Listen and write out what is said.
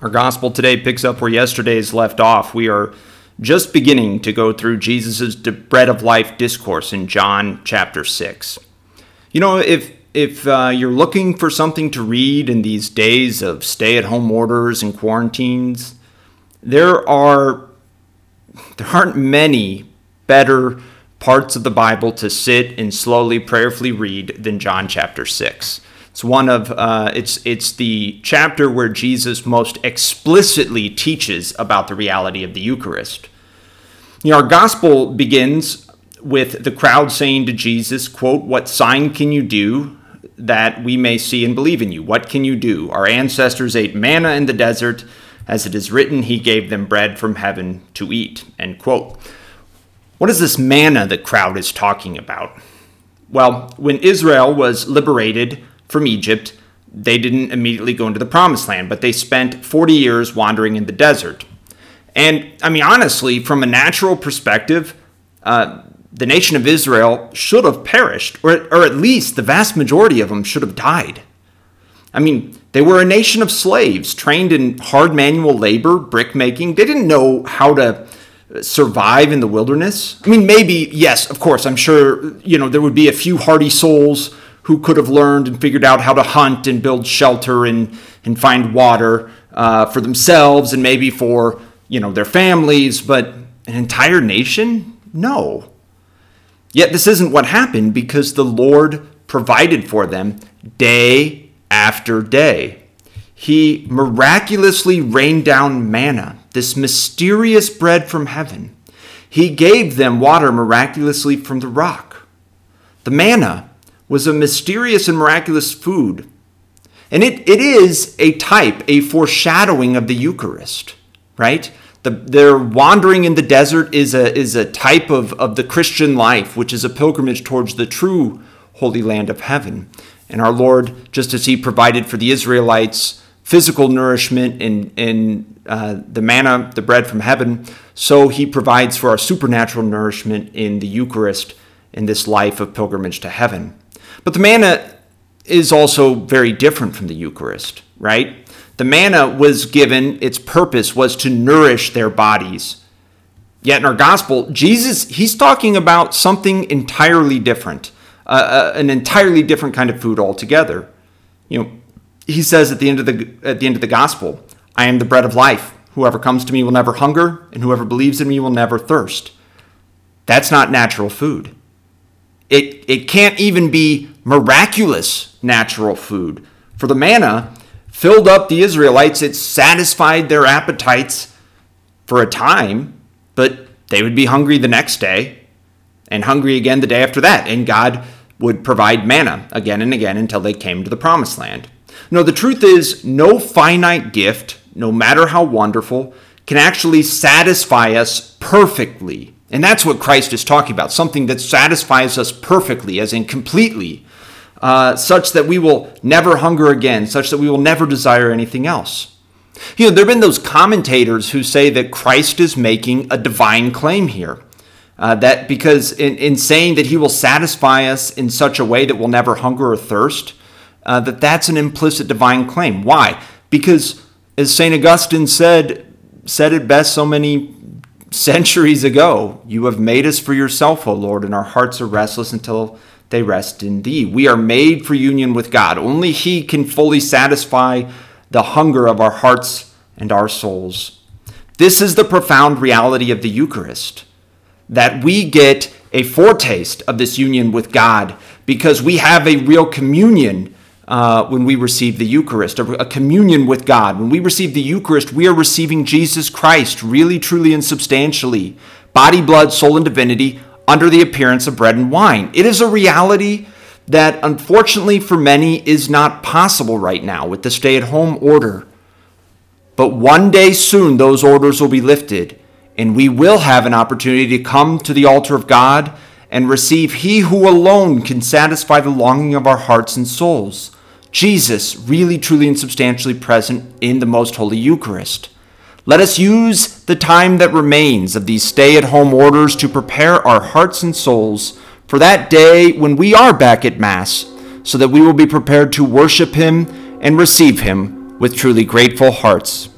Our gospel today picks up where yesterday's left off. We are just beginning to go through Jesus' bread of life discourse in John chapter 6. You know, if if uh, you're looking for something to read in these days of stay-at-home orders and quarantines, there are there aren't many better parts of the Bible to sit and slowly prayerfully read than John chapter 6. It's one of uh, it's it's the chapter where Jesus most explicitly teaches about the reality of the Eucharist. You know, our gospel begins with the crowd saying to Jesus, "quote What sign can you do that we may see and believe in you? What can you do? Our ancestors ate manna in the desert, as it is written, He gave them bread from heaven to eat." End quote. What is this manna the crowd is talking about? Well, when Israel was liberated from Egypt, they didn't immediately go into the promised land, but they spent 40 years wandering in the desert. And I mean, honestly, from a natural perspective, uh, the nation of Israel should have perished, or, or at least the vast majority of them should have died. I mean, they were a nation of slaves trained in hard manual labor, brick making. They didn't know how to survive in the wilderness. I mean, maybe, yes, of course, I'm sure, you know, there would be a few hardy souls who could have learned and figured out how to hunt and build shelter and, and find water uh, for themselves and maybe for you know their families, but an entire nation? No. Yet this isn't what happened because the Lord provided for them day after day. He miraculously rained down manna, this mysterious bread from heaven. He gave them water miraculously from the rock. The manna was a mysterious and miraculous food. And it, it is a type, a foreshadowing of the Eucharist, right? The, their wandering in the desert is a, is a type of, of the Christian life, which is a pilgrimage towards the true Holy Land of Heaven. And our Lord, just as He provided for the Israelites physical nourishment in, in uh, the manna, the bread from heaven, so He provides for our supernatural nourishment in the Eucharist in this life of pilgrimage to heaven. But the manna is also very different from the Eucharist, right? The manna was given, its purpose was to nourish their bodies. Yet in our gospel, Jesus, he's talking about something entirely different, uh, uh, an entirely different kind of food altogether. You know, he says at the end of the at the end of the gospel, "I am the bread of life. Whoever comes to me will never hunger, and whoever believes in me will never thirst." That's not natural food. It, it can't even be miraculous natural food. For the manna filled up the Israelites, it satisfied their appetites for a time, but they would be hungry the next day and hungry again the day after that. And God would provide manna again and again until they came to the promised land. No, the truth is, no finite gift, no matter how wonderful, can actually satisfy us perfectly and that's what Christ is talking about something that satisfies us perfectly, as in completely, uh, such that we will never hunger again, such that we will never desire anything else. You know, there have been those commentators who say that Christ is making a divine claim here. Uh, that because in, in saying that he will satisfy us in such a way that we'll never hunger or thirst, uh, that that's an implicit divine claim. Why? Because as St. Augustine said, said it best so many centuries ago. You have made us for yourself, O Lord, and our hearts are restless until they rest in thee. We are made for union with God. Only he can fully satisfy the hunger of our hearts and our souls. This is the profound reality of the Eucharist that we get a foretaste of this union with God because we have a real communion uh, when we receive the Eucharist, a, a communion with God. When we receive the Eucharist, we are receiving Jesus Christ, really, truly, and substantially, body, blood, soul, and divinity, under the appearance of bread and wine. It is a reality that, unfortunately, for many, is not possible right now with the stay at home order. But one day soon, those orders will be lifted, and we will have an opportunity to come to the altar of God and receive He who alone can satisfy the longing of our hearts and souls. Jesus, really, truly, and substantially present in the Most Holy Eucharist. Let us use the time that remains of these stay at home orders to prepare our hearts and souls for that day when we are back at Mass, so that we will be prepared to worship Him and receive Him with truly grateful hearts.